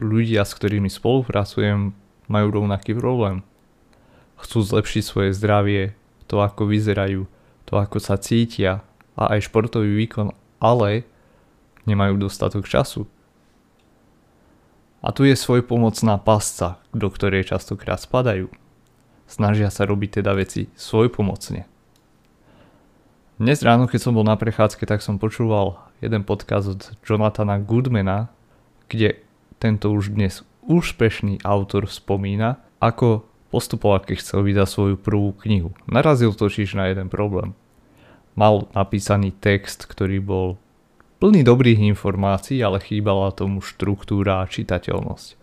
ľudia, s ktorými spolupracujem, majú rovnaký problém. Chcú zlepšiť svoje zdravie, to ako vyzerajú, to ako sa cítia a aj športový výkon, ale nemajú dostatok času. A tu je svoj pomocná pasca, do ktorej častokrát spadajú. Snažia sa robiť teda veci svojpomocne. Dnes ráno, keď som bol na prechádzke, tak som počúval jeden podcast od Jonathana Goodmana, kde tento už dnes úspešný autor spomína, ako postupoval, keď chcel vydať svoju prvú knihu. Narazil totiž na jeden problém. Mal napísaný text, ktorý bol plný dobrých informácií, ale chýbala tomu štruktúra a čitateľnosť.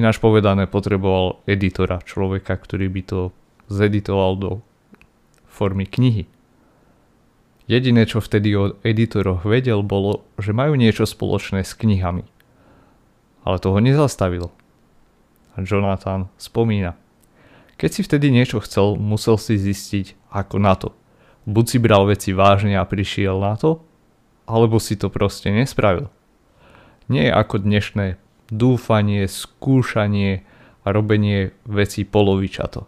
Ináč povedané, potreboval editora, človeka, ktorý by to zeditoval do formy knihy. Jediné, čo vtedy o editoroch vedel, bolo, že majú niečo spoločné s knihami – ale to ho nezastavilo. Jonathan spomína. Keď si vtedy niečo chcel, musel si zistiť, ako na to. Buď si bral veci vážne a prišiel na to, alebo si to proste nespravil. Nie ako dnešné dúfanie, skúšanie a robenie vecí polovičato.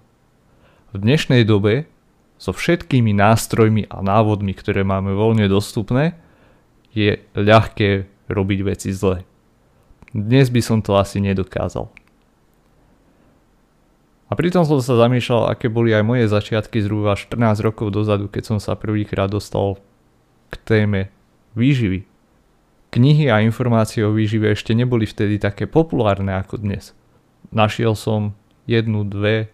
V dnešnej dobe so všetkými nástrojmi a návodmi, ktoré máme voľne dostupné, je ľahké robiť veci zle. Dnes by som to asi nedokázal. A pritom som sa zamýšľal, aké boli aj moje začiatky zhruba 14 rokov dozadu, keď som sa prvýkrát dostal k téme výživy. Knihy a informácie o výžive ešte neboli vtedy také populárne ako dnes. Našiel som jednu, dve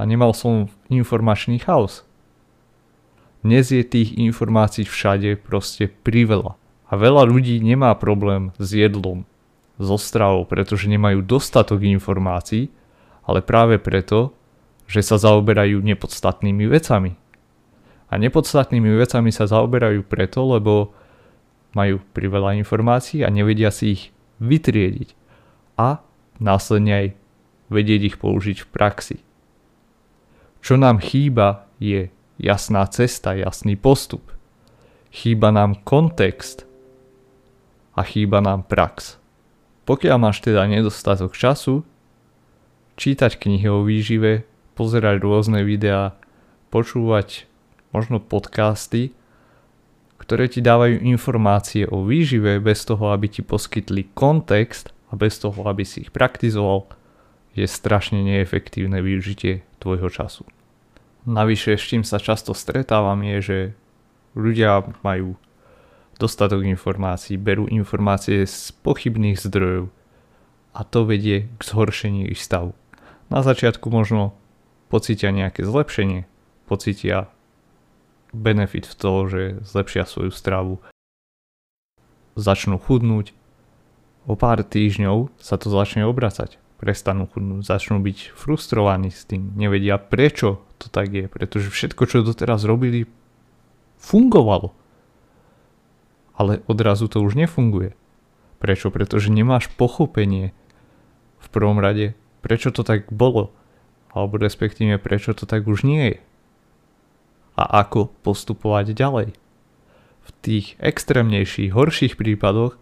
a nemal som informačný chaos. Dnes je tých informácií všade proste priveľa. A veľa ľudí nemá problém s jedlom, so stravou, pretože nemajú dostatok informácií, ale práve preto, že sa zaoberajú nepodstatnými vecami. A nepodstatnými vecami sa zaoberajú preto, lebo majú priveľa informácií a nevedia si ich vytriediť a následne aj vedieť ich použiť v praxi. Čo nám chýba je jasná cesta, jasný postup. Chýba nám kontext a chýba nám prax. Pokiaľ máš teda nedostatok času, čítať knihy o výžive, pozerať rôzne videá, počúvať možno podcasty, ktoré ti dávajú informácie o výžive bez toho, aby ti poskytli kontext a bez toho, aby si ich praktizoval, je strašne neefektívne využitie tvojho času. Navyše, s čím sa často stretávam je, že ľudia majú dostatok informácií, berú informácie z pochybných zdrojov a to vedie k zhoršeniu ich stavu. Na začiatku možno pocítia nejaké zlepšenie, pocítia benefit v toho, že zlepšia svoju stravu, začnú chudnúť, o pár týždňov sa to začne obracať. Prestanú chudnúť, začnú byť frustrovaní s tým, nevedia prečo to tak je, pretože všetko, čo doteraz robili, fungovalo ale odrazu to už nefunguje. Prečo? Pretože nemáš pochopenie v prvom rade, prečo to tak bolo, alebo respektíve prečo to tak už nie je. A ako postupovať ďalej. V tých extrémnejších, horších prípadoch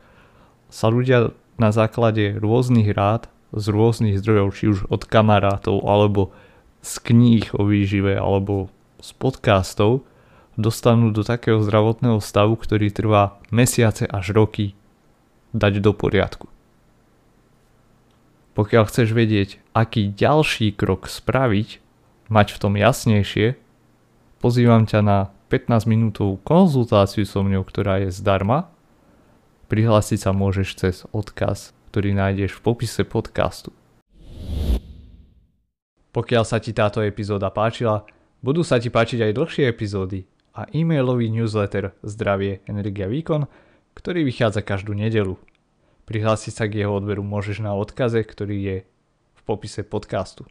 sa ľudia na základe rôznych rád z rôznych zdrojov, či už od kamarátov, alebo z kníh o výžive, alebo z podcastov, dostanú do takého zdravotného stavu, ktorý trvá mesiace až roky, dať do poriadku. Pokiaľ chceš vedieť, aký ďalší krok spraviť, mať v tom jasnejšie, pozývam ťa na 15 minútovú konzultáciu so mňou, ktorá je zdarma. Prihlásiť sa môžeš cez odkaz, ktorý nájdeš v popise podcastu. Pokiaľ sa ti táto epizóda páčila, budú sa ti páčiť aj dlhšie epizódy, a e-mailový newsletter Zdravie, Energia, Výkon, ktorý vychádza každú nedelu. Prihlásiť sa k jeho odberu môžeš na odkaze, ktorý je v popise podcastu.